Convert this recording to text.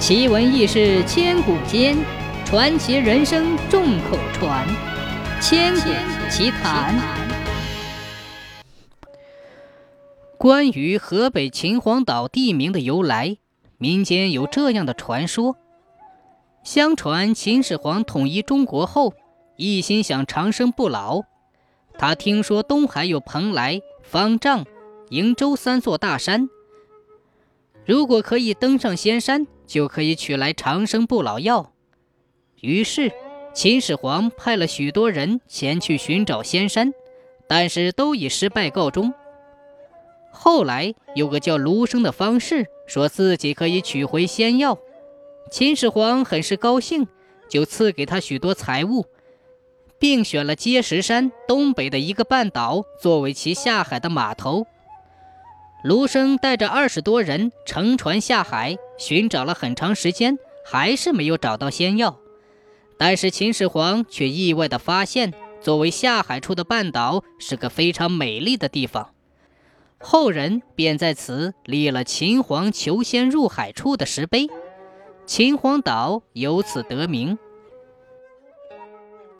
奇闻异事千古间，传奇人生众口传。千古奇谈。关于河北秦皇岛地名的由来，民间有这样的传说：相传秦始皇统一中国后，一心想长生不老。他听说东海有蓬莱、方丈、瀛洲三座大山，如果可以登上仙山。就可以取来长生不老药。于是，秦始皇派了许多人前去寻找仙山，但是都以失败告终。后来，有个叫卢生的方士说自己可以取回仙药，秦始皇很是高兴，就赐给他许多财物，并选了碣石山东北的一个半岛作为其下海的码头。卢生带着二十多人乘船下海，寻找了很长时间，还是没有找到仙药。但是秦始皇却意外地发现，作为下海处的半岛是个非常美丽的地方。后人便在此立了秦皇求仙入海处的石碑，秦皇岛由此得名。